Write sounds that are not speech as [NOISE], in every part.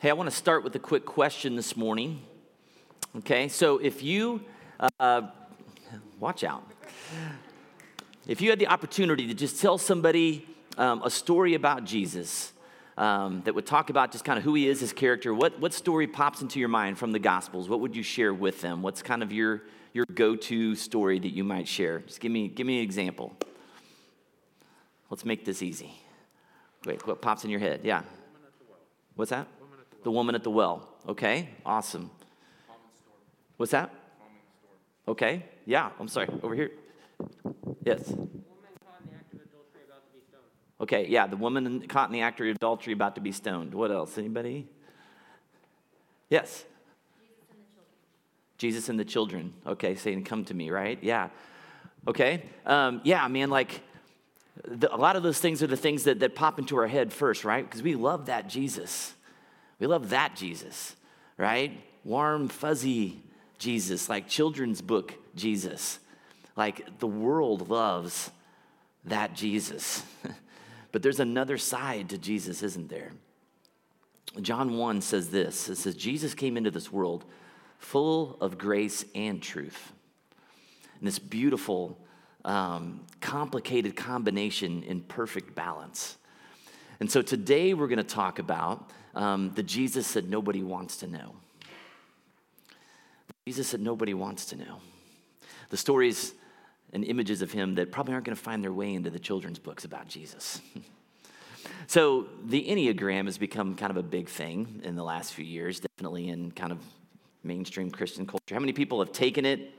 Hey, I want to start with a quick question this morning. Okay, so if you, uh, watch out. If you had the opportunity to just tell somebody um, a story about Jesus um, that would talk about just kind of who he is, his character, what, what story pops into your mind from the Gospels? What would you share with them? What's kind of your, your go to story that you might share? Just give me, give me an example. Let's make this easy. Wait, what pops in your head? Yeah. What's that? The woman at the well. Okay, awesome. What's that? Okay, yeah, I'm sorry, over here. Yes. Okay, yeah, the woman caught in the act of adultery about to be stoned. What else? Anybody? Yes. Jesus and the children. Okay, saying, come to me, right? Yeah. Okay. Um, yeah, man, like the, a lot of those things are the things that, that pop into our head first, right? Because we love that Jesus. We love that Jesus, right? Warm, fuzzy Jesus, like children's book Jesus. Like the world loves that Jesus. [LAUGHS] but there's another side to Jesus, isn't there? John 1 says this it says, Jesus came into this world full of grace and truth. And this beautiful, um, complicated combination in perfect balance. And so today we're going to talk about um, the Jesus that nobody wants to know. Jesus that nobody wants to know. The stories and images of him that probably aren't going to find their way into the children's books about Jesus. [LAUGHS] so, the Enneagram has become kind of a big thing in the last few years, definitely in kind of mainstream Christian culture. How many people have taken it,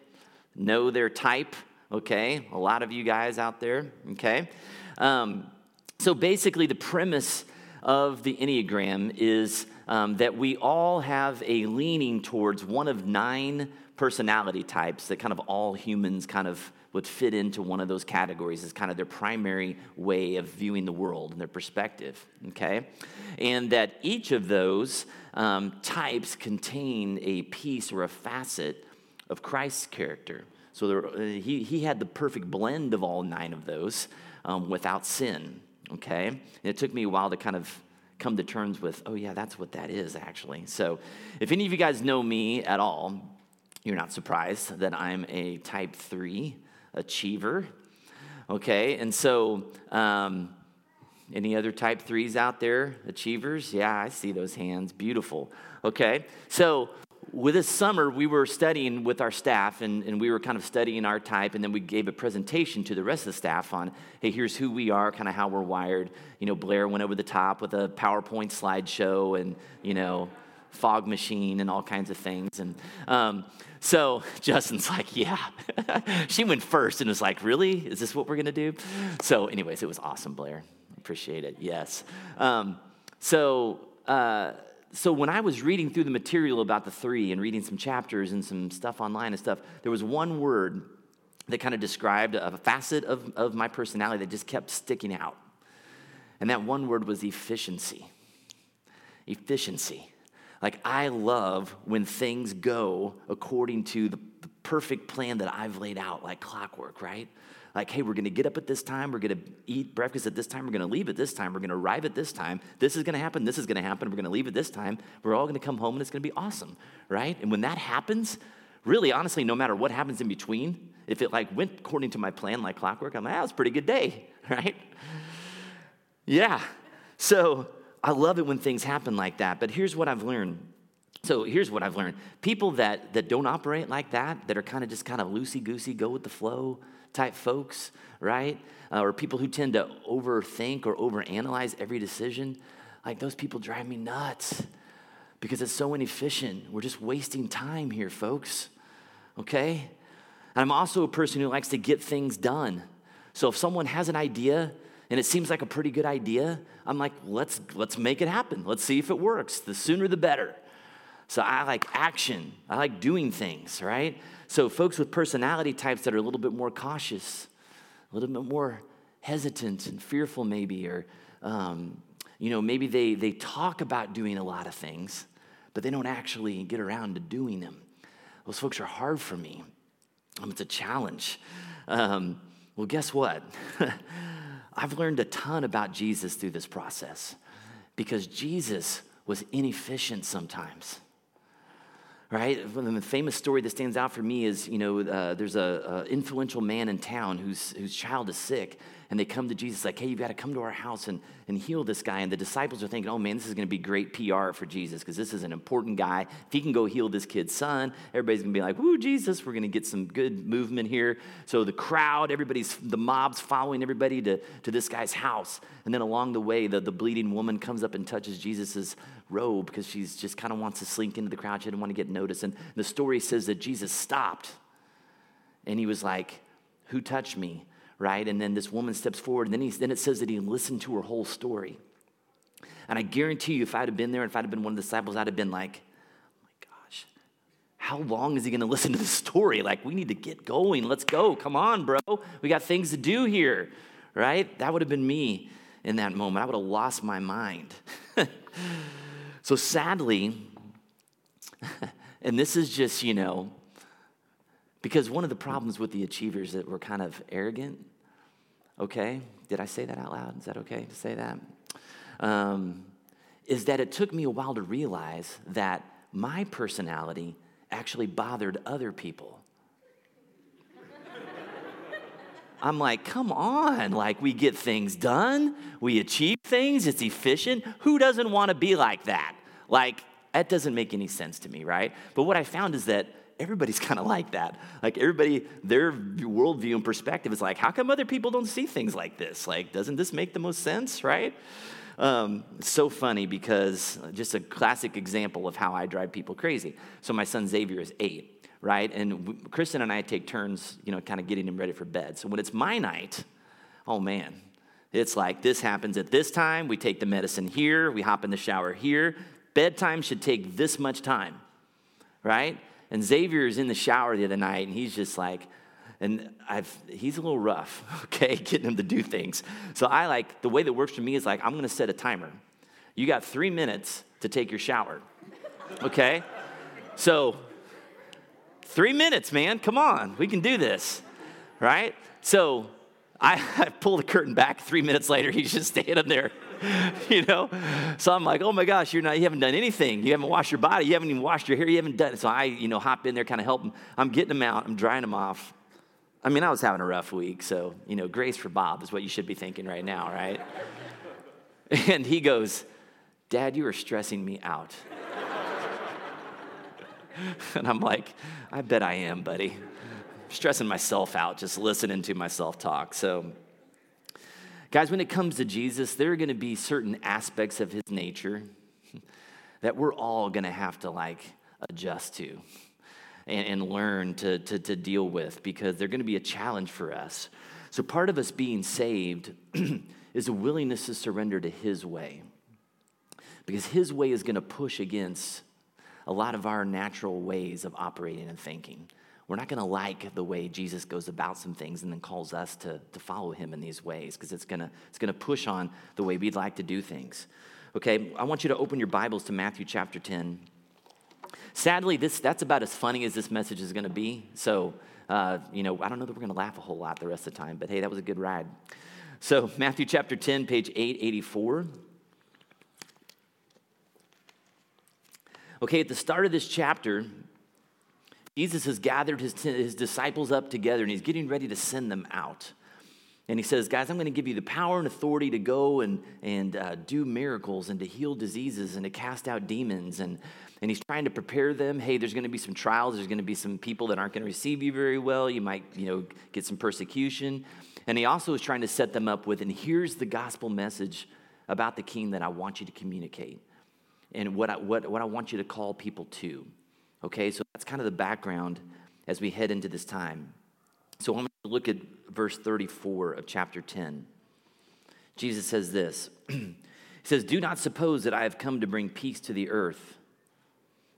know their type? Okay, a lot of you guys out there, okay? Um, so, basically, the premise of the Enneagram is um, that we all have a leaning towards one of nine personality types that kind of all humans kind of would fit into one of those categories as kind of their primary way of viewing the world and their perspective, okay? And that each of those um, types contain a piece or a facet of Christ's character. So there, uh, he, he had the perfect blend of all nine of those um, without sin okay? And it took me a while to kind of come to terms with, oh, yeah, that's what that is, actually. So if any of you guys know me at all, you're not surprised that I'm a type three achiever, okay? And so, um, any other type threes out there, achievers? Yeah, I see those hands. Beautiful. Okay, so with this summer, we were studying with our staff, and, and we were kind of studying our type, and then we gave a presentation to the rest of the staff on, hey, here's who we are, kind of how we're wired. You know, Blair went over the top with a PowerPoint slideshow and, you know, fog machine and all kinds of things. And um, so [LAUGHS] Justin's like, yeah. [LAUGHS] she went first and was like, really? Is this what we're going to do? So, anyways, it was awesome, Blair. Appreciate it. Yes. Um, so, uh, so when I was reading through the material about the three and reading some chapters and some stuff online and stuff, there was one word that kind of described a facet of, of my personality that just kept sticking out. And that one word was efficiency. Efficiency. Like, I love when things go according to the, the perfect plan that I've laid out, like clockwork, right? Like, hey, we're going to get up at this time, we're going to eat breakfast at this time, we're going to leave at this time, we're going to arrive at this time, this is going to happen, this is going to happen, we're going to leave at this time, we're all going to come home and it's going to be awesome, right? And when that happens, really, honestly, no matter what happens in between, if it like went according to my plan like clockwork, I'm like, ah, that was a pretty good day, [LAUGHS] right? Yeah. So I love it when things happen like that. But here's what I've learned. So here's what I've learned. People that, that don't operate like that, that are kind of just kind of loosey goosey, go with the flow, type folks, right? Uh, or people who tend to overthink or overanalyze every decision, like those people drive me nuts because it's so inefficient. We're just wasting time here, folks. Okay? And I'm also a person who likes to get things done. So if someone has an idea and it seems like a pretty good idea, I'm like, let's let's make it happen. Let's see if it works. The sooner the better. So I like action. I like doing things, right? So, folks with personality types that are a little bit more cautious, a little bit more hesitant and fearful, maybe, or, um, you know, maybe they, they talk about doing a lot of things, but they don't actually get around to doing them. Those folks are hard for me. Um, it's a challenge. Um, well, guess what? [LAUGHS] I've learned a ton about Jesus through this process because Jesus was inefficient sometimes right? The famous story that stands out for me is, you know, uh, there's a, a, influential man in town whose, whose child is sick, and they come to Jesus like, hey, you've got to come to our house and, and heal this guy. And the disciples are thinking, oh man, this is going to be great PR for Jesus because this is an important guy. If he can go heal this kid's son, everybody's going to be like, woo, Jesus, we're going to get some good movement here. So the crowd, everybody's, the mob's following everybody to, to this guy's house. And then along the way, the, the bleeding woman comes up and touches Jesus's robe because she's just kind of wants to slink into the crowd. She didn't want to get noticed. And the story says that Jesus stopped and he was like, who touched me? Right? And then this woman steps forward, and then, he, then it says that he listened to her whole story. And I guarantee you, if I'd have been there, and if I'd have been one of the disciples, I'd have been like, oh my gosh, how long is he going [LAUGHS] to listen to this story? Like, we need to get going. Let's go. Come on, bro. We got things to do here, right? That would have been me in that moment. I would have lost my mind. [LAUGHS] so sadly, [LAUGHS] and this is just, you know, because one of the problems with the achievers that we're kind of arrogant okay? Did I say that out loud? Is that okay to say that? Um, is that it took me a while to realize that my personality actually bothered other people. I'm like, come on, like we get things done, we achieve things, it's efficient. Who doesn't want to be like that? Like, that doesn't make any sense to me, right? But what I found is that everybody's [LAUGHS] kind of like that. Like everybody, their worldview and perspective is like, how come other people don't see things like this? Like, doesn't this make the most sense, right? Um, so funny because just a classic example of how I drive people crazy. So my son Xavier is eight, right? And Kristen and I take turns, you know, kind of getting him ready for bed. So when it's my night, oh man, it's like this happens at this time. We take the medicine here. We hop in the shower here. Bedtime should take this much time, right? And Xavier is in the shower the other night, and he's just like, and I've, he's a little rough, [LAUGHS] okay, getting him to do things. So I like, the way that works for me is like, I'm gonna set a timer. You got three minutes to take your shower, okay? so, three minutes, man, come on, we can do this, right? So, I, [LAUGHS] I pull the curtain back. Three minutes later, he's just standing there. [LAUGHS] you know? So I'm like, oh my gosh, you're not, you haven't done anything. You haven't washed your body. You haven't even washed your hair. You haven't done it. So I, you know, hop in there, kind of help him. I'm getting him out. I'm drying him off. I mean, I was having a rough week. So, you know, grace for Bob is what you should be thinking right now, right? [LAUGHS] and he goes, Dad, you are stressing me out. [LAUGHS] and I'm like, I bet I am, buddy. stressing myself out just listening to myself talk. So, Guys, when it comes to Jesus, there are going to be certain aspects of his nature [LAUGHS] that we're all going to have to like adjust to and, and learn to, to, to deal with because they're going to be a challenge for us. So, part of us being saved [CLEARS THROAT] is a willingness to surrender to his way because his way is going to push against a lot of our natural ways of operating and thinking. We're not going to like the way Jesus goes about some things and then calls us to, to follow him in these ways because it's going to it's going to push on the way we'd like to do things. Okay, I want you to open your Bibles to Matthew chapter 10. Sadly, this, that's about as funny as this message is going to be. So, uh, you know, I don't know that we're going to laugh a whole lot the rest of the time, but hey, that was a good ride. So, Matthew chapter 10, page 884. Okay, at the start of this chapter, Jesus has gathered his, his disciples up together and he's getting ready to send them out. And he says, Guys, I'm going to give you the power and authority to go and, and uh, do miracles and to heal diseases and to cast out demons. And, and he's trying to prepare them. Hey, there's going to be some trials. There's going to be some people that aren't going to receive you very well. You might, you know, get some persecution. And he also is trying to set them up with, and here's the gospel message about the king that I want you to communicate and what I, what, what I want you to call people to. Okay, so that's kind of the background as we head into this time. So I want to look at verse 34 of chapter 10. Jesus says this [CLEARS THROAT] He says, Do not suppose that I have come to bring peace to the earth.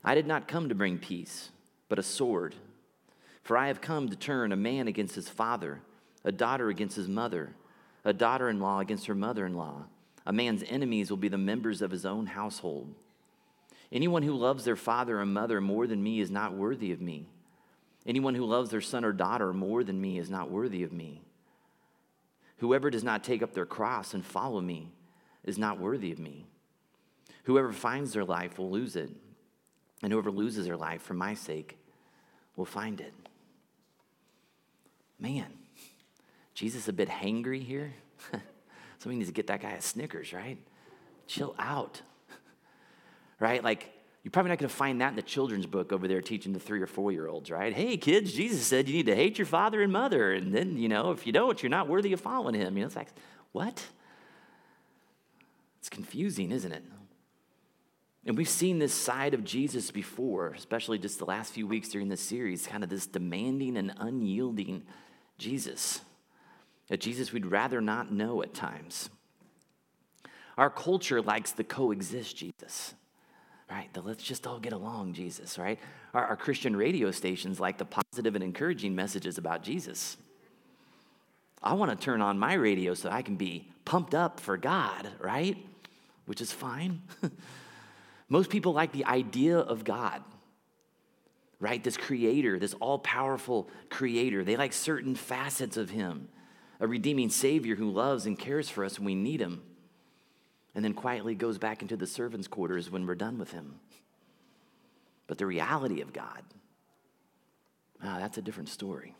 I did not come to bring peace, but a sword. For I have come to turn a man against his father, a daughter against his mother, a daughter in law against her mother in law. A man's enemies will be the members of his own household. Anyone who loves their father and mother more than me is not worthy of me. Anyone who loves their son or daughter more than me is not worthy of me. Whoever does not take up their cross and follow me is not worthy of me. Whoever finds their life will lose it, and whoever loses their life for my sake will find it. Man, Jesus a bit hangry here. [LAUGHS] Somebody needs to get that guy a Snickers, right? Chill out. Right? Like, you're probably not going to find that in the children's book over there teaching the three or four year olds, right? Hey, kids, Jesus said you need to hate your father and mother. And then, you know, if you don't, you're not worthy of following him. You know, it's like, what? It's confusing, isn't it? And we've seen this side of Jesus before, especially just the last few weeks during this series, kind of this demanding and unyielding Jesus. A Jesus we'd rather not know at times. Our culture likes the coexist Jesus, right? The let's just all get along Jesus, right? Our, our Christian radio stations like the positive and encouraging messages about Jesus. I want to turn on my radio so I can be pumped up for God, right? Which is fine. [LAUGHS] Most people like the idea of God, right? This creator, this all powerful creator. They like certain facets of him a redeeming Savior who loves and cares for us when we need Him, and then quietly goes back into the servants' quarters when we're done with Him. But the reality of God, ah, that's a different story.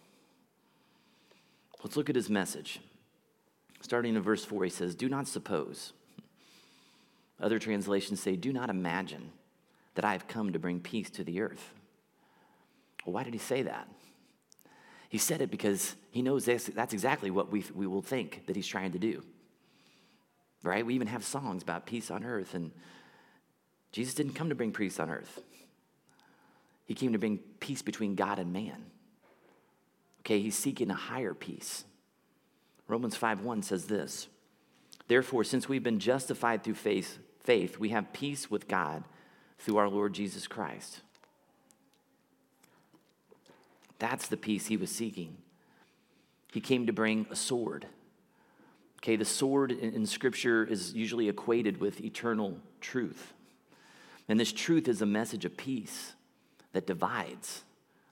Let's look at His message. Starting in verse 4, He says, Do not suppose. Other translations say, Do not imagine that I have come to bring peace to the earth. Well, why did he say that? He said it because he knows that's, that's exactly what we, we will think that he's trying to do. Right? We even have songs about peace on earth, and Jesus didn't come to bring peace on earth. He came to bring peace between God and man. Okay, he's seeking a higher peace. Romans 5:1 says this. Therefore, since we've been justified through faith, faith, we have peace with God through our Lord Jesus Christ. That's the peace he was seeking. He came to bring a sword. Okay, the sword in, Scripture is usually equated with eternal truth. And this truth is a message of peace that divides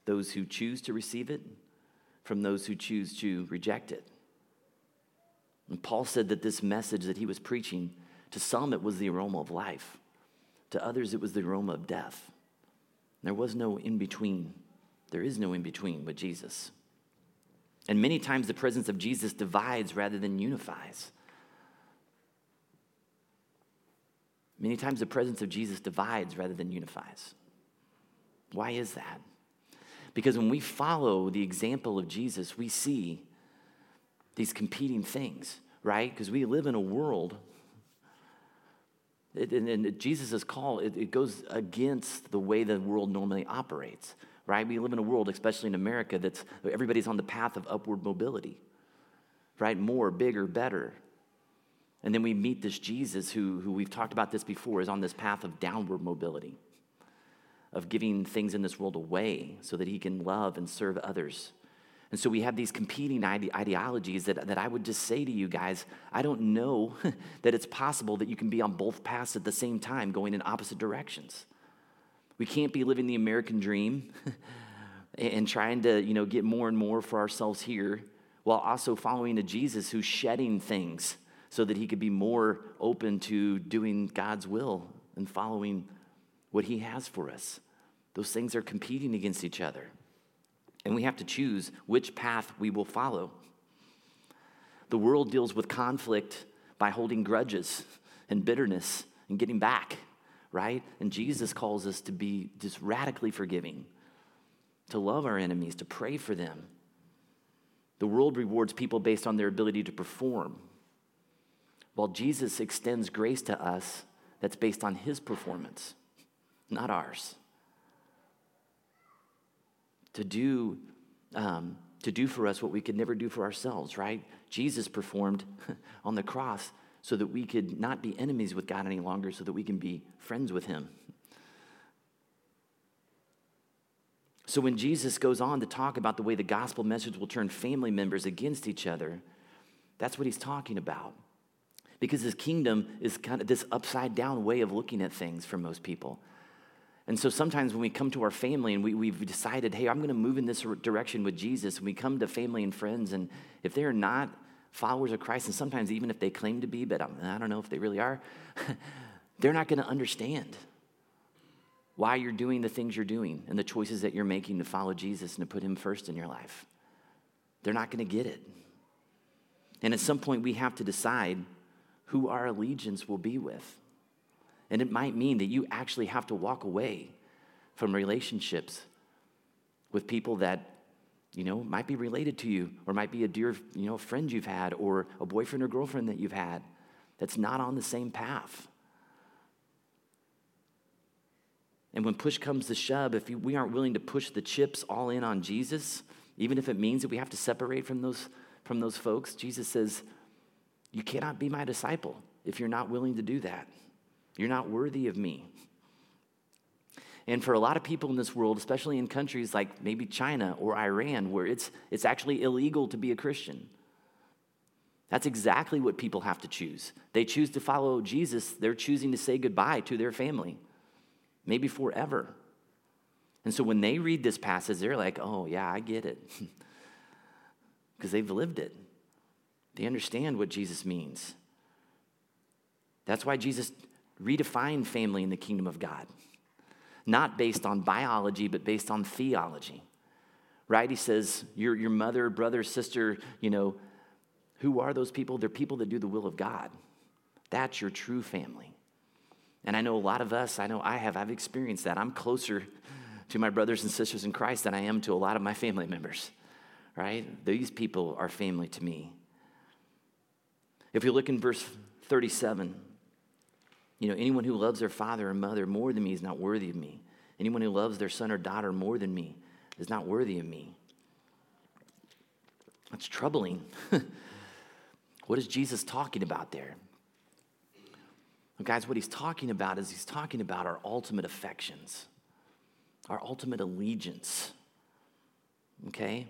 those who choose to receive it from those who choose to reject it. And Paul said that this message that he was preaching, to some it was the aroma of life, to others it was the aroma of death. There was no in between. There is no in between with Jesus. And many times the presence of Jesus divides rather than unifies. Many times the presence of Jesus divides rather than unifies. Why is that? Because when we follow the example of Jesus, we see these competing things, right? Because we live in a world, it, and, and Jesus' call, it, it goes against the way the world normally operates right? We live in a world, especially in America, that's everybody's on the path of upward mobility, right? More, bigger, better. And then we meet this Jesus who, who we've talked about this before, is on this path of downward mobility, of giving things in this world away so that he can love and serve others. And so we have these competing ide- ideologies that, that I would just say to you guys I don't know [LAUGHS] that it's possible that you can be on both paths at the same time going in opposite directions. We can't be living the American dream [LAUGHS] and trying to, you know, get more and more for ourselves here while also following a Jesus who's shedding things so that he could be more open to doing God's will and following what he has for us. Those things are competing against each other. And we have to choose which path we will follow. The world deals with conflict by holding grudges and bitterness and getting back right? And Jesus calls us to be just radically forgiving, to love our enemies, to pray for them. The world rewards people based on their ability to perform, while Jesus extends grace to us that's based on his performance, not ours. To do, um, to do for us what we could never do for ourselves, right? Jesus performed [LAUGHS] on the cross so that we could not be enemies with God any longer, so that we can be friends with Him. So when Jesus goes on to talk about the way the gospel message will turn family members against each other, that's what he's talking about. Because his kingdom is kind of this upside down way of looking at things for most people. And so sometimes when we come to our family and we, we've decided, hey, I'm going to move in this direction with Jesus, and we come to family and friends, and if they're not followers of Christ, and sometimes even if they claim to be, but I don't know if they really are, [LAUGHS] they're not going to understand why you're doing the things you're doing and the choices that you're making to follow Jesus and to put Him first in your life. They're not going to get it. And at some point, we have to decide who our allegiance will be with. And it might mean that you actually have to walk away from relationships with people that you know might be related to you or might be a dear you know friend you've had or a boyfriend or girlfriend that you've had that's not on the same path. And when push comes to shove if we aren't willing to push the chips all in on jesus even if it means that we have to separate from those from those folks jesus says you cannot be my disciple if you're not willing to do that. You're not worthy of me and for a lot of people in this world, especially in countries like maybe China or Iran, where it's, it's actually illegal to be a Christian, that's exactly what people have to choose. They choose to follow Jesus, they're choosing to say goodbye to their family, maybe forever. And so when they read this passage, they're like, oh, yeah, I get it. [LAUGHS] Because they've lived it, they understand what Jesus means. That's why Jesus redefined family in the kingdom of God not based on biology, but based on theology. Right? He says, your, your mother, brother, sister, you know, who are those people? They're people that do the will of God. That's your true family. And I know a lot of us, I know I have, I've experienced that. I'm closer to my brothers and sisters in Christ than I am to a lot of my family members, right? These people are family to me. If you look in verse 37, you know, anyone who loves their father or mother more than me is not worthy of me. Anyone who loves their son or daughter more than me is not worthy of me. That's troubling. [LAUGHS] what is Jesus talking about there? Well, guys, what he's talking about is he's talking about our ultimate affections, our ultimate allegiance. Okay?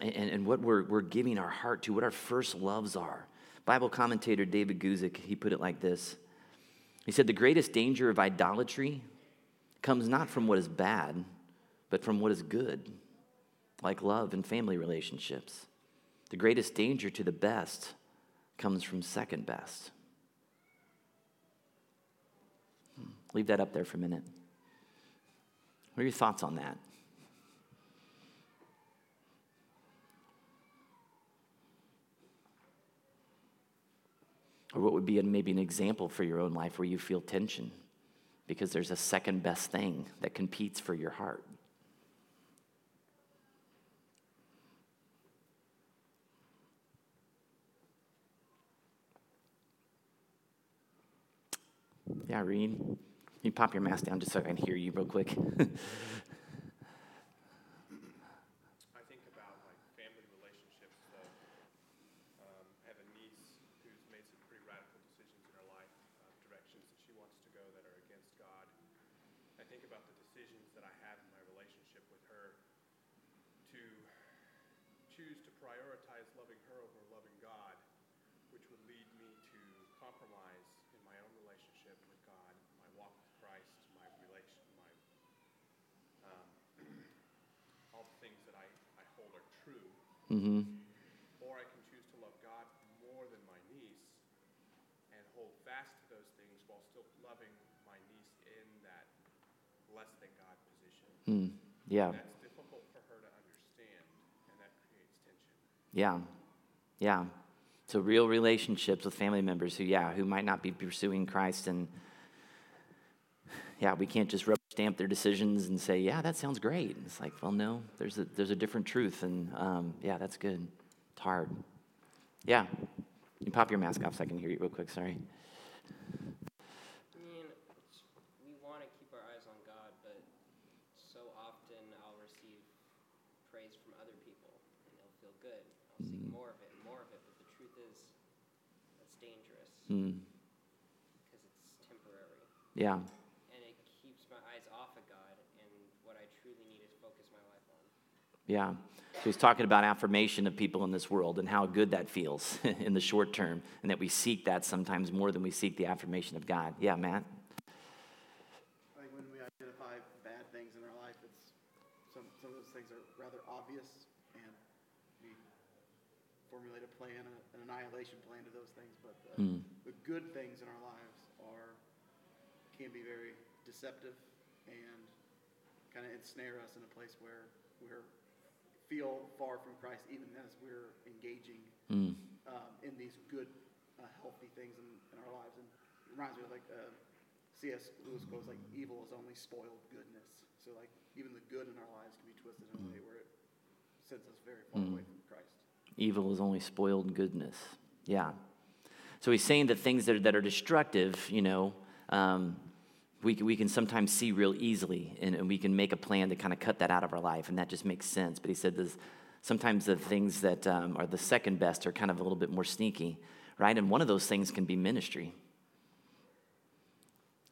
And, and what we're, we're giving our heart to, what our first loves are. Bible commentator David Guzik, he put it like this he said, The greatest danger of idolatry comes not from what is bad, but from what is good, like love and family relationships. The greatest danger to the best comes from second best. Hmm, leave that up there for a minute. What are your thoughts on that? Or what would be maybe an example for your own life where you feel tension because there's a second best thing that competes for your heart? Yeah, Reen, you pop your mask down just so I can hear you real quick. [LAUGHS] Mm-hmm. Or I can choose to love God more than my niece and hold fast to those things while still loving my niece in that less than God position. Mm, yeah. That's difficult for her to understand, and that creates tension. Yeah. Yeah. So real relationships with family members who, yeah, who might not be pursuing Christ and yeah, we can't just rub stamp their decisions and say, yeah, that sounds great. It's like, well, no, there's a, there's a different truth. And um, yeah, that's good. It's hard. Yeah. You pop your mask off so I can hear you real quick. Sorry. more of it, more of it. But the truth is, that's dangerous. Because mm. it's temporary. Yeah. Yeah. So he's talking about affirmation of people in this world and how good that feels [LAUGHS] in the short term, and that we seek that sometimes more than we seek the affirmation of God. Yeah, Matt? I think when we identify bad things in our life, it's some, some of those things are rather obvious, and we formulate a plan, an annihilation plan to those things. But the, mm. the good things in our lives are can be very deceptive and kind of ensnare us in a place where we're feel far from Christ, even as we're engaging Mm. um, in these good, uh, healthy things in, in our lives. And it reminds me of like uh, C.S. Lewis quotes, like, evil is only spoiled goodness. So, like, even the good in our lives can be twisted in a way where it sends us very far away from Christ. Evil is only spoiled goodness. Yeah. So he's saying that things that are, that are destructive, you know, um, we, we can sometimes see real easily, and, and we can make a plan to kind of cut that out of our life, and that just makes sense. But he said this, sometimes the things that um, are the second best are kind of a little bit more sneaky, right? And one of those things can be ministry,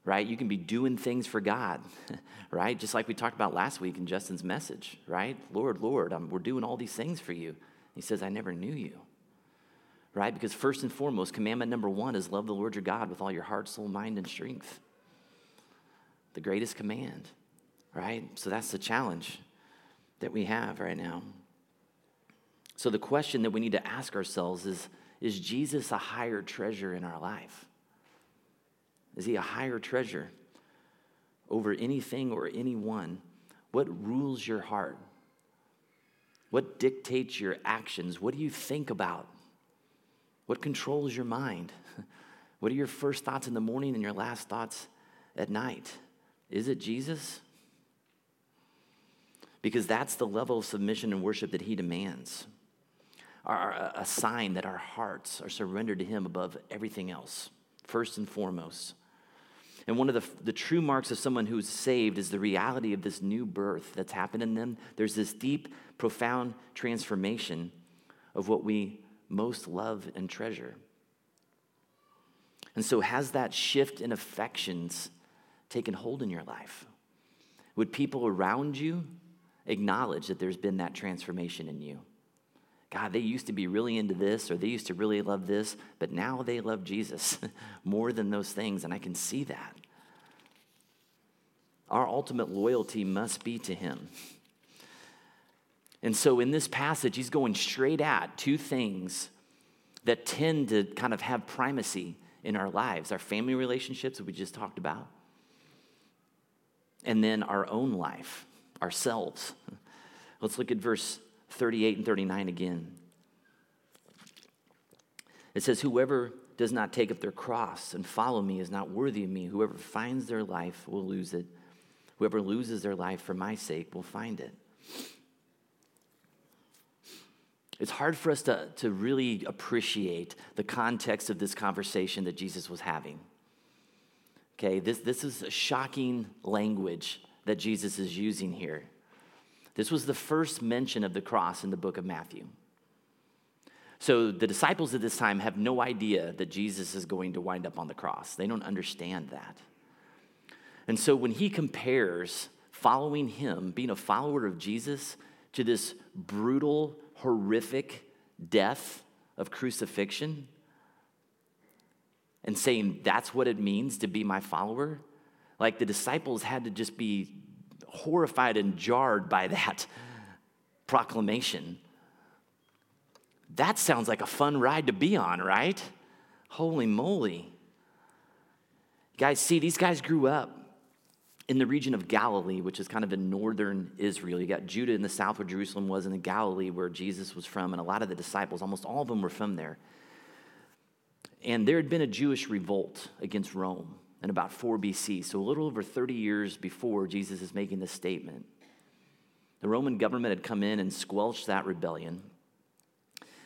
right? You can be doing things for God, [LAUGHS] right? Just like we talked about last week in Justin's message, right? Lord, Lord, um, we're doing all these things for you. He says, I never knew you, right? Because first and foremost, commandment number one is love the Lord your God with all your heart, soul, mind, and strength. The greatest command, right? So that's the challenge that we have right now. So the question that we need to ask ourselves is Is Jesus a higher treasure in our life? Is he a higher treasure over anything or anyone? What rules your heart? What dictates your actions? What do you think about? What controls your mind? [LAUGHS] What are your first thoughts in the morning and your last thoughts at night? Is it Jesus? Because that's the level of submission and worship that he demands. Our, a sign that our hearts are surrendered to him above everything else, first and foremost. And one of the, the true marks of someone who's saved is the reality of this new birth that's happened in them. There's this deep, profound transformation of what we most love and treasure. And so, has that shift in affections taken hold in your life? Would people around you acknowledge that there's been that transformation in you? God, they used to be really into this or they used to really love this, but now they love Jesus [LAUGHS] more than those things, and I can see that. Our ultimate loyalty must be to Him. And so in this passage, he's going straight at two things that tend to kind of have primacy in our lives our family relationships that we just talked about, and then our own life, ourselves. Let's look at verse 38 and 39 again. It says, Whoever does not take up their cross and follow me is not worthy of me. Whoever finds their life will lose it. Whoever loses their life for my sake will find it. It's hard for us to, to really appreciate the context of this conversation that Jesus was having. Okay, this, this is shocking language that Jesus is using here. This was the first mention of the cross in the book of Matthew. So the disciples at this time have no idea that Jesus is going to wind up on the cross. They don't understand that. And so when he compares following him, being a follower of Jesus, to this brutal, horrific death of crucifixion, and saying that's what it means to be my follower, like the disciples had to just be horrified and jarred by that proclamation. That sounds like a fun ride to be on, right? Holy moly. Guys, see, these guys grew up in the region of Galilee, which is kind of in northern Israel. You got Judah in the south where Jerusalem was, and the Galilee where Jesus was from, and a lot of the disciples, almost all of them were from there. And there had been a Jewish revolt against Rome in about 4 BC, so a little over 30 years before Jesus is making this statement. The Roman government had come in and squelched that rebellion.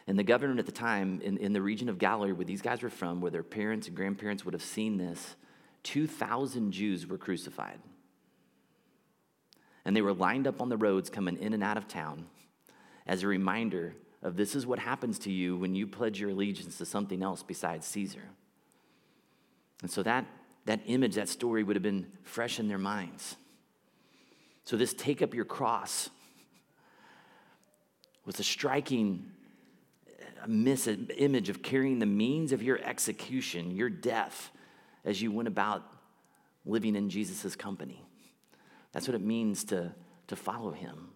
And the government at the time in, in the region of Galilee, where these guys were from, where their parents and grandparents would have seen this, 2,000 Jews were crucified. And they were lined up on the roads coming in and out of town as a reminder of this is what happens to you when you pledge your allegiance to something else besides Caesar. And so that, that image, that story would have been fresh in their minds. So, this take up your cross was a striking uh, miss image of carrying the means of your execution, your death, as you went about living in Jesus' company. That's what it means to, to follow him.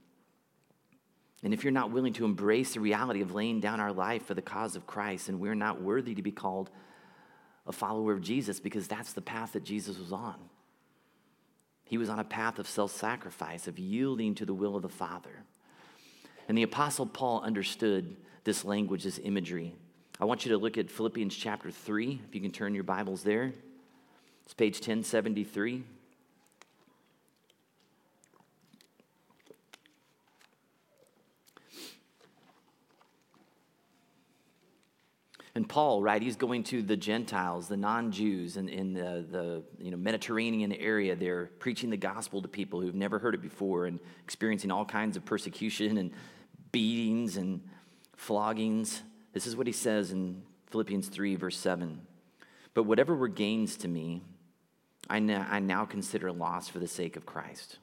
And if you're not willing to embrace the reality of laying down our life for the cause of Christ, and we're not worthy to be called a follower of Jesus because that's the path that Jesus was on. He was on a path of self sacrifice, of yielding to the will of the Father. And the Apostle Paul understood this language, this imagery. I want you to look at Philippians chapter 3, if you can turn your Bibles there. It's page 1073. And Paul, right, he's going to the Gentiles, the non Jews in, in the, the you know, Mediterranean area. They're preaching the gospel to people who've never heard it before and experiencing all kinds of persecution and beatings and floggings. This is what he says in Philippians 3, verse 7. But whatever were gains to me, I I now consider loss for the sake of Christ.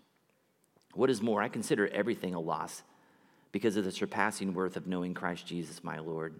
What is more, I consider everything a loss because of the surpassing worth of knowing Christ Jesus, my Lord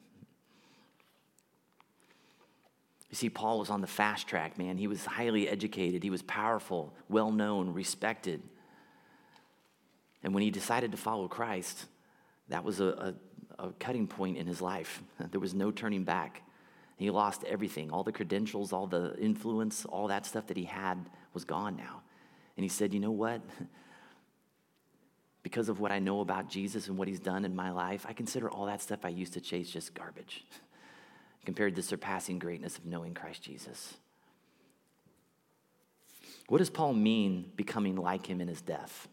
You see, Paul was on the fast track, man. He was highly educated, he was powerful, well known, respected. And when he decided to follow Christ, that was a, a, a, cutting point in his life. [LAUGHS] There was no turning back. He lost everything. All the credentials, all the influence, all that stuff that he had was gone now. And he said, You know what? [LAUGHS] Because of what I know about Jesus and what he's done in my life, I consider all that stuff I used to chase just garbage. [LAUGHS] compared to the surpassing greatness of knowing Christ Jesus. What does Paul mean becoming like him in his death?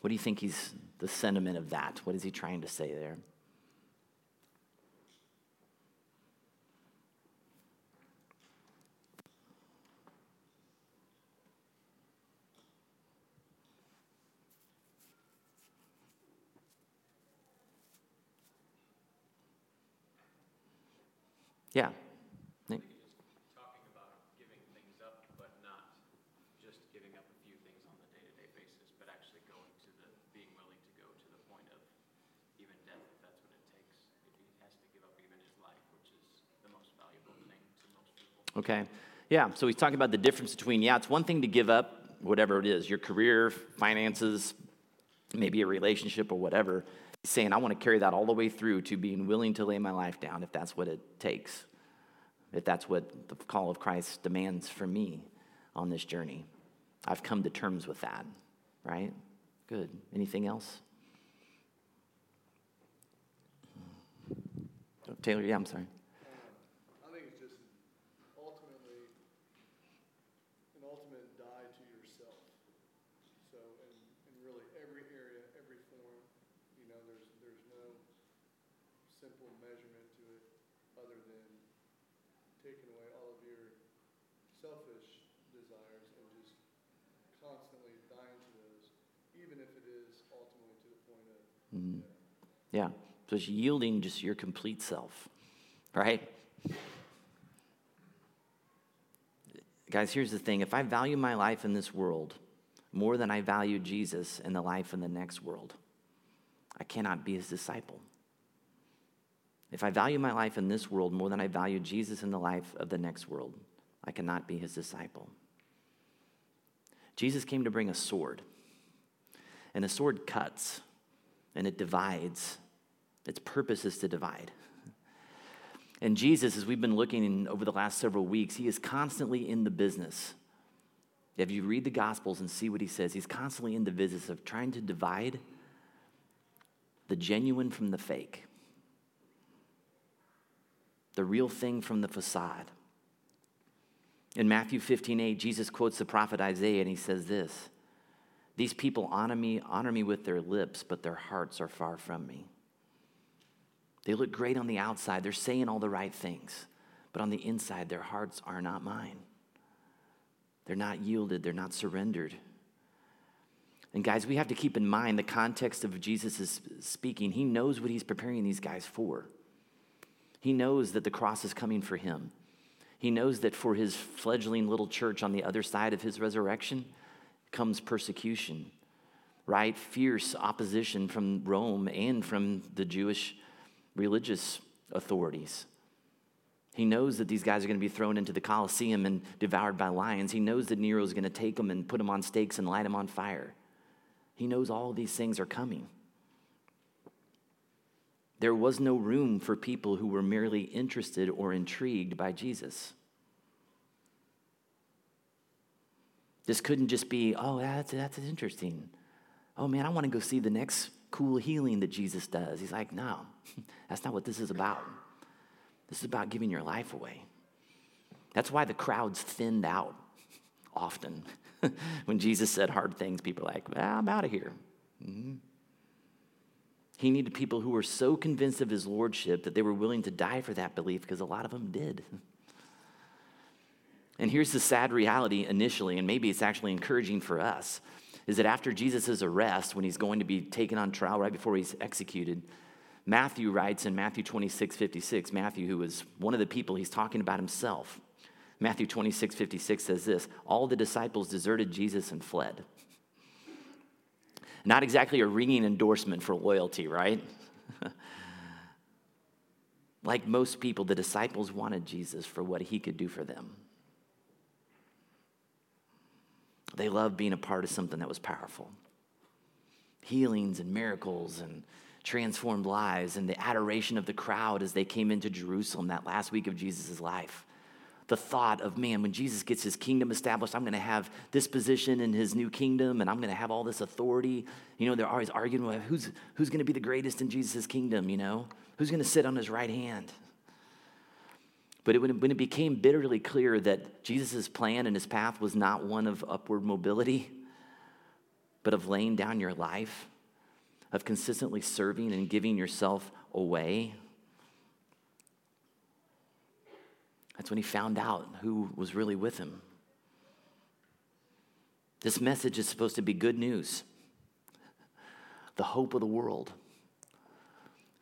What do you think he's the sentiment of that? What is he trying to say there? Yeah. Nick? Talking about giving things up, but not just giving up a few things on the day-to-day basis, but actually going to the being willing to go to the point of even death, if that's what it takes. If he has to give up even his life, which is the most valuable thing to most people. Okay. Yeah. So he's talking about the difference between yeah, it's one thing to give up whatever it is, your career, finances, maybe a relationship or whatever. Saying, I want to carry that all the way through to being willing to lay my life down if that's what it takes, if that's what the call of Christ demands from me on this journey. I've come to terms with that, right? Good. Anything else? Taylor, yeah, I'm sorry. Mm-hmm. Yeah. So it's yielding just your complete self, right? Guys, here's the thing if I value my life in this world more than I value Jesus and the life in the next world, I cannot be his disciple. If I value my life in this world more than I value Jesus and the life of the next world, I cannot be his disciple. Jesus came to bring a sword, and a sword cuts and it divides. Its purpose is to divide. And Jesus, as we've been looking over the last several weeks, he is constantly in the business. If you read the Gospels and see what he says, he's constantly in the business of trying to divide the genuine from the fake, the real thing from the facade. In Matthew 15 8, Jesus quotes the prophet Isaiah and he says this these people honor me, honor me with their lips, but their hearts are far from me. They look great on the outside, they're saying all the right things, but on the inside, their hearts are not mine. They're not yielded, they're not surrendered. And guys, we have to keep in mind the context of Jesus' speaking. He knows what he's preparing these guys for. He knows that the cross is coming for him. He knows that for his fledgling little church on the other side of his resurrection comes persecution, right? Fierce opposition from Rome and from the Jewish religious authorities. He knows that these guys are going to be thrown into the Colosseum and devoured by lions. He knows that Nero is going to take them and put them on stakes and light them on fire. He knows all these things are coming. There was no room for people who were merely interested or intrigued by Jesus. This couldn't just be, oh, that's, that's interesting. Oh man, I want to go see the next cool healing that Jesus does. He's like, no, [LAUGHS] that's not what this is about. This is about giving your life away. That's why the crowds thinned out [LAUGHS] often. [LAUGHS] when Jesus said hard things, people are like, well, I'm out of here. Mm-hmm. He needed people who were so convinced of his lordship that they were willing to die for that belief because a lot of them did. And here's the sad reality initially, and maybe it's actually encouraging for us, is that after Jesus' arrest, when he's going to be taken on trial right before he's executed, Matthew writes in Matthew 26, 56, Matthew, who was one of the people he's talking about himself, Matthew 26, 56 says this All the disciples deserted Jesus and fled. Not exactly a ringing endorsement for loyalty, right? [LAUGHS] like most people, the disciples wanted Jesus for what he could do for them. They loved being a part of something that was powerful healings and miracles and transformed lives and the adoration of the crowd as they came into Jerusalem that last week of Jesus' life the thought of, man, when Jesus gets his kingdom established, I'm going to have this position in his new kingdom and I'm going to have all this authority. You know, they're always arguing about who's, who's going to be the greatest in Jesus' kingdom, you know? Who's going to sit on his right hand? But it, when it became bitterly clear that Jesus' plan and his path was not one of upward mobility, but of laying down your life, of consistently serving and giving yourself away, That's when he found out who was really with him. This message is supposed to be good news, the hope of the world.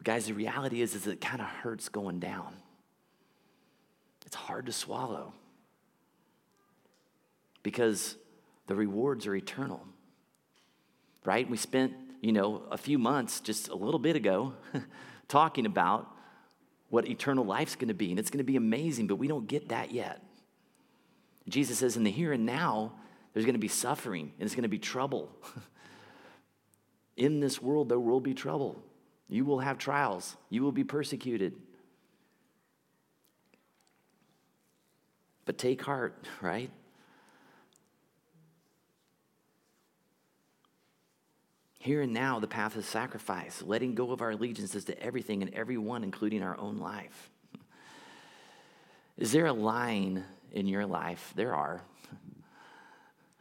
Guys, the reality is, is it kind of hurts going down. It's hard to swallow because the rewards are eternal. Right? We spent, you know, a few months just a little bit ago [LAUGHS] talking about what eternal life's to be, and it's to be amazing, but we don't get that yet. Jesus says, in the here and now, there's to be suffering and it's to be trouble. [LAUGHS] in this world, there will be trouble. You will have trials, you will be persecuted. But take heart, right? Here and now, the path is sacrifice, letting go of our allegiances to everything and everyone, including our own life. Is there a line in your life? There are.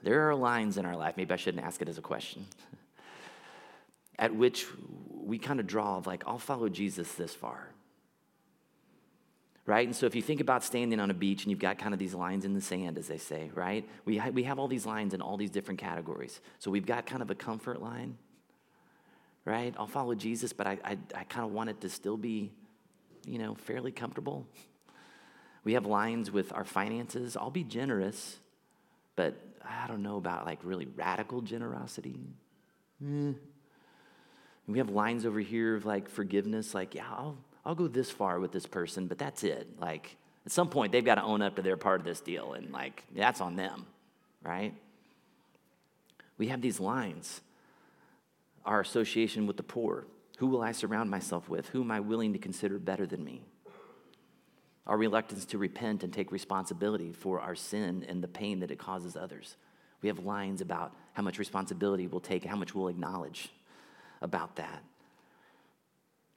There are lines in our life, maybe I shouldn't ask it as a question, at which we kind of draw like, I'll follow Jesus this far. Right? And so if you think about standing on a beach and you've got kind of these lines in the sand, as they say, right? We, ha- we have all these lines in all these different categories. So we've got kind of a comfort line right? I'll follow Jesus, but I, I, I kind of want it to still be, you know, fairly comfortable. We have lines with our finances. I'll be generous, but I don't know about like really radical generosity. Eh. We have lines over here of like forgiveness, like, yeah, I'll, I'll go this far with this person, but that's it. Like, at some point, they've got to own up to their part of this deal, and like, that's on them, right? We have these lines our association with the poor. Who will I surround myself with? Who am I willing to consider better than me? Our reluctance to repent and take responsibility for our sin and the pain that it causes others. We have lines about how much responsibility we'll take how much we'll acknowledge about that.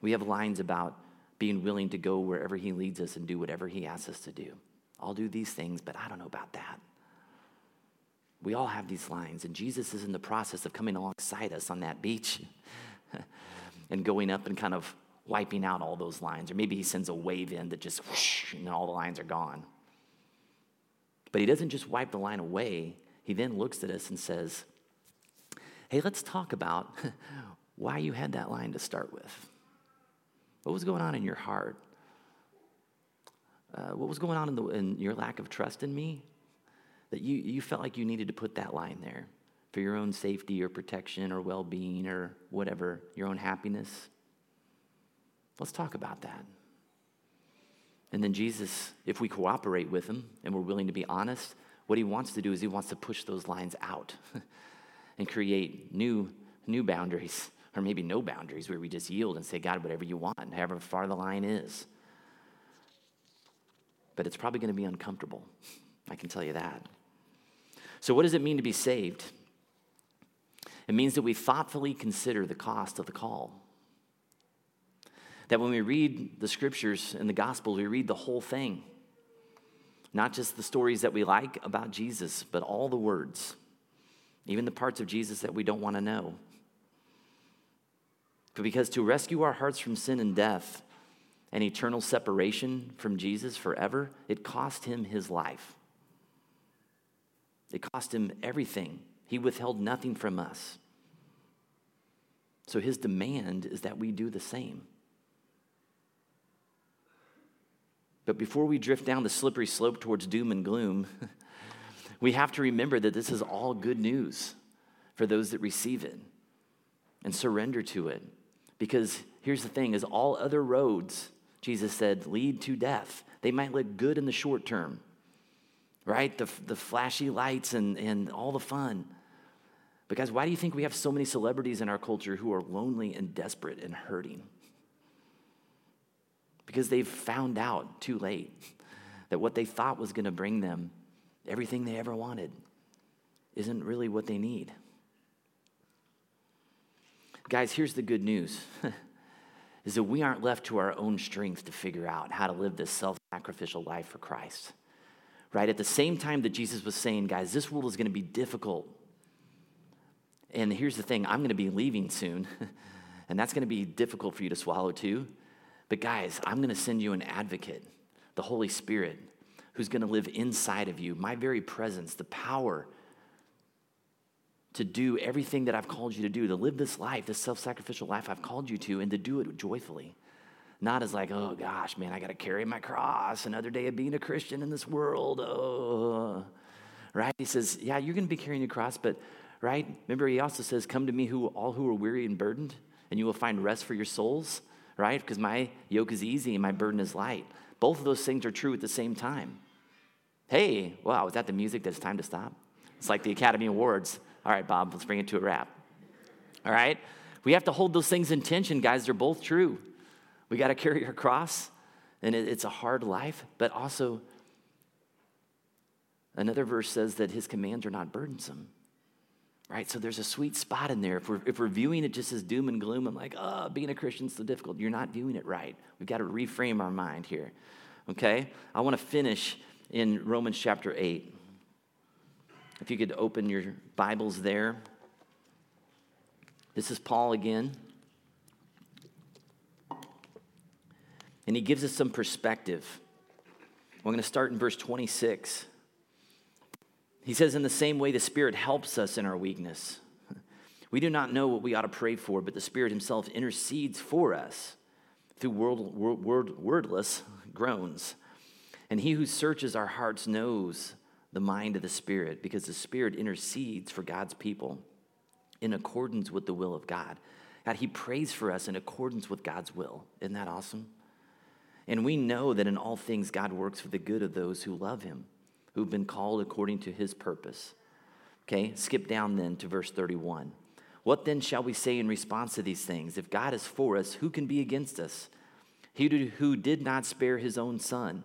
We have lines about being willing to go wherever He leads us and do whatever He asks us to do. I'll do these things, but I don't know about that. We all have these lines, and Jesus is in the process of coming alongside us on that beach [LAUGHS] and going up and kind of wiping out all those lines. Or maybe he sends a wave in that just whoosh, and all the lines are gone. But he doesn't just wipe the line away, he then looks at us and says, Hey, let's talk about [LAUGHS] why you had that line to start with. What was going on in your heart? uh, what was going on in, the, in your lack of trust in me? That you, you felt like you needed to put that line there for your own safety or protection or well being or whatever, your own happiness. Let's talk about that. And then Jesus, if we cooperate with him and we're willing to be honest, what he wants to do is he wants to push those lines out [LAUGHS] and create new, new boundaries, or maybe no boundaries, where we just yield and say, God, whatever you want, however far the line is. But it's probably going to be uncomfortable. I can tell you that. So, what does it mean to be saved? It means that we thoughtfully consider the cost of the call. That when we read the scriptures and the gospels, we read the whole thing. Not just the stories that we like about Jesus, but all the words, even the parts of Jesus that we don't want to know. Because to rescue our hearts from sin and death and eternal separation from Jesus forever, it cost him his life. It cost him everything. He withheld nothing from us. So his demand is that we do the same. But before we drift down the slippery slope towards doom and gloom, [LAUGHS] we have to remember that this is all good news for those that receive it and surrender to it. Because here's the thing is all other roads, Jesus said, lead to death. They might look good in the short term, right? The, the flashy lights and, and all the fun. But guys, why do you think we have so many celebrities in our culture who are lonely and desperate and hurting? Because they've found out too late that what they thought was going to bring them everything they ever wanted isn't really what they need. Guys, here's the good news. [LAUGHS] is that we aren't left to our own strength to figure out how to live this self sacrificial life for Christ. Right? At the same time that Jesus was saying, guys, this world is going to be difficult. And here's the thing I'm going to be leaving soon, [LAUGHS] and that's going to be difficult for you to swallow too. But guys, I'm going to send you an advocate, the Holy Spirit, who's going to live inside of you. My very presence, the power to do everything that I've called you to do, to live this life, this self sacrificial life I've called you to, and to do it joyfully. Not as like, oh gosh, man, I got to carry my cross, another day of being a Christian in this world. Oh, right? He says, yeah, you're going to be carrying your cross, but, right? Remember, he also says, come to me, who all who are weary and burdened, and you will find rest for your souls, right? Because my yoke is easy and my burden is light. Both of those things are true at the same time. Hey, wow, is that the music that's time to stop? It's like the Academy Awards. All right, Bob, let's bring it to a wrap. All right? We have to hold those things in tension, guys. They're both true. We got to carry our cross, and it's a hard life, but also another verse says that his commands are not burdensome. Right? So there's a sweet spot in there. If we're, if we're viewing it just as doom and gloom, I'm like, oh, being a Christian's so difficult. You're not viewing it right. We've got to reframe our mind here. Okay? I want to finish in Romans chapter 8. If you could open your Bibles there. This is Paul again. And he gives us some perspective. We're going to start in verse 26. He says, In the same way, the Spirit helps us in our weakness. We do not know what we ought to pray for, but the Spirit Himself intercedes for us through word, word, wordless groans. And He who searches our hearts knows the mind of the Spirit because the Spirit intercedes for God's people in accordance with the will of God. God, He prays for us in accordance with God's will. Isn't that awesome? And we know that in all things God works for the good of those who love Him, who've been called according to His purpose. Okay, skip down then to verse 31. What then shall we say in response to these things? If God is for us, who can be against us? He who did not spare his own son,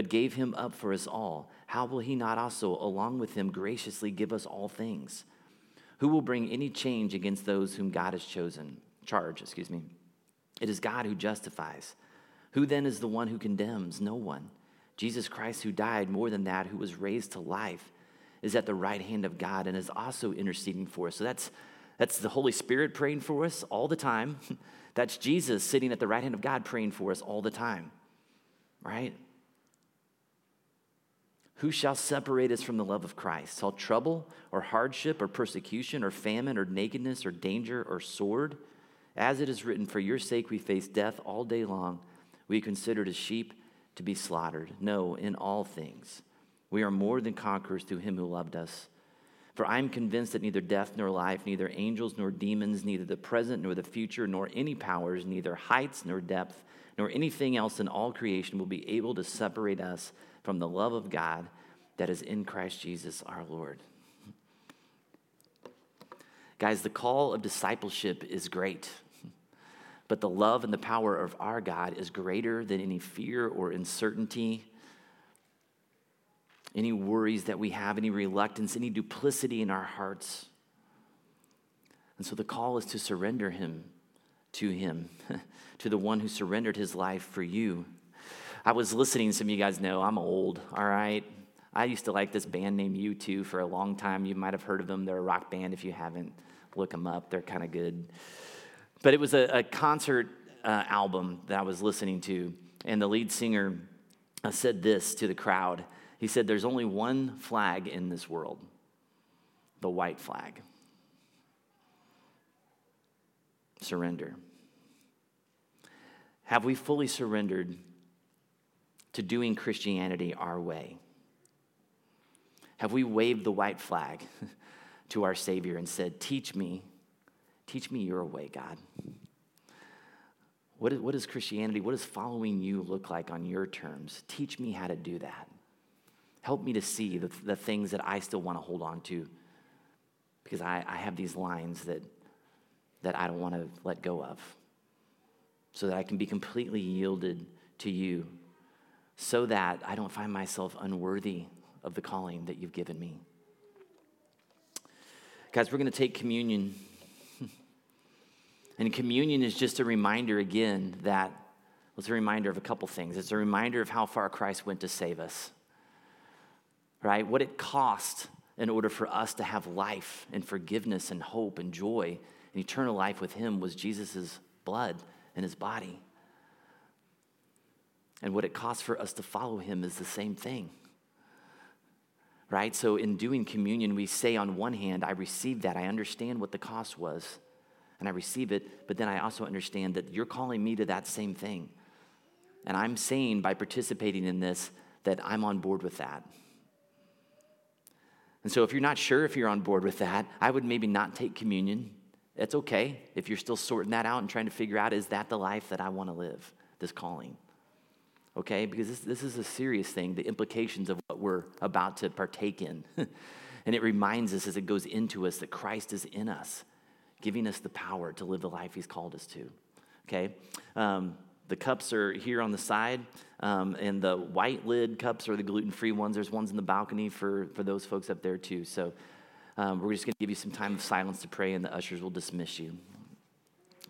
but gave him up for us all how will he not also, along with him, graciously give us all things? Who will bring any change against those whom God has chosen? Charge, excuse me. It is God who justifies. Who then is the one who condemns? No one. Jesus Christ, who died, more than that, who was raised to life, is at the right hand of God and is also interceding for us. So that's, that's the Holy Spirit praying for us all the time. [LAUGHS] That's Jesus sitting at the right hand of God praying for us all the time, right? Who shall separate us from the love of Christ? Shall trouble or hardship or persecution or famine or nakedness or danger or sword? As it is written, For your sake we face death all day long. We are considered as sheep to be slaughtered. No, in all things. We are more than conquerors through him who loved us. For I am convinced that neither death nor life, neither angels nor demons, neither the present nor the future, nor any powers, neither heights nor depth, nor anything else in all creation will be able to separate us from the love of God that is in Christ Jesus our Lord. Guys, the call of discipleship is great, but the love and the power of our God is greater than any fear or uncertainty any worries that we have, any reluctance, any duplicity in our hearts. And so the call is to surrender him to him, [LAUGHS] to the one who surrendered his life for you. I was listening, some of you guys know I'm old, all right? I used to like this band named U2 for a long time. You might have heard of them. They're a rock band. If you haven't, look them up. They're kind of good. But it was a, a concert uh, album that I was listening to, and the lead singer uh, said this to the crowd. He said, There's only one flag in this world the white flag. Surrender. Have we fully surrendered to doing Christianity our way? Have we waved the white flag [LAUGHS] to our Savior and said, Teach me, teach me your way, God? What is, what is Christianity? What does following you look like on your terms? Teach me how to do that. Help me to see the, the things that I still want to hold on to because I, I have these lines that, that I don't want to let go of so that I can be completely yielded to you so that I don't find myself unworthy of the calling that you've given me. Guys, we're going to take communion. [LAUGHS] and communion is just a reminder again that, well, it's a reminder of a couple things. It's a reminder of how far Christ went to save us right? What it cost in order for us to have life and forgiveness and hope and joy and eternal life with Him was Jesus' blood and His body. And what it costs for us to follow Him is the same thing. Right? So, in doing communion, we say on one hand, I receive that. I understand what the cost was, and I receive it, but then I also understand that you're calling me to that same thing. And I'm saying by participating in this that I'm on board with that. And so, if you're not sure if you're on board with that, I would maybe not take communion. That's okay if you're still sorting that out and trying to figure out is that the life that I want to live, this calling? Okay, because this, this is a serious thing, the implications of what we're about to partake in. [LAUGHS] and it reminds us as it goes into us that Christ is in us, giving us the power to live the life He's called us to. Okay? Um, the cups are here on the side, um, and the white lid cups are the gluten free ones. There's ones in the balcony for, for those folks up there, too. So um, we're just going to give you some time of silence to pray, and the ushers will dismiss you.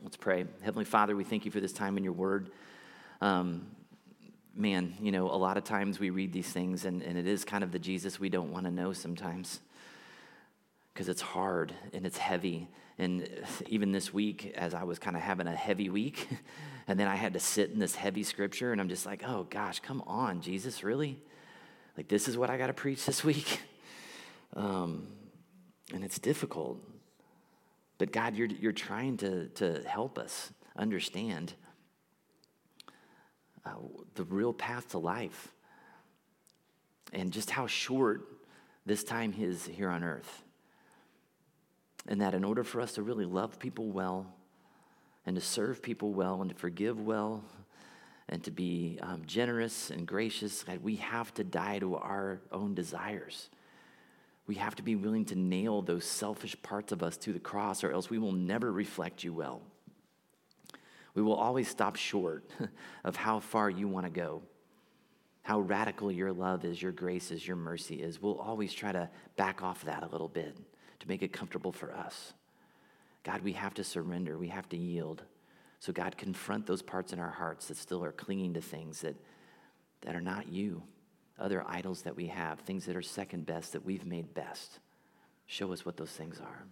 Let's pray. Heavenly Father, we thank you for this time in your word. Um, man, you know, a lot of times we read these things, and, and it is kind of the Jesus we don't want to know sometimes because it's hard and it's heavy. And even this week, as I was kind of having a heavy week, [LAUGHS] and then I had to sit in this heavy scripture, and I'm just like, oh gosh, come on, Jesus, really? Like, this is what I got to preach this [LAUGHS] week? Um, and it's difficult. But God, you're, you're trying to, to help us understand uh, the real path to life and just how short this time is here on earth. And that in order for us to really love people well and to serve people well and to forgive well and to be um, generous and gracious, that we have to die to our own desires. We have to be willing to nail those selfish parts of us to the cross, or else we will never reflect you well. We will always stop short [LAUGHS] of how far you want to go, how radical your love is, your grace is, your mercy is. We'll always try to back off that a little bit to make it comfortable for us. God, we have to surrender, we have to yield. So, God, confront those parts in our hearts that still are clinging to things that, that are not you, other idols that we have, things that are second best that we've made best. Show us what those things are.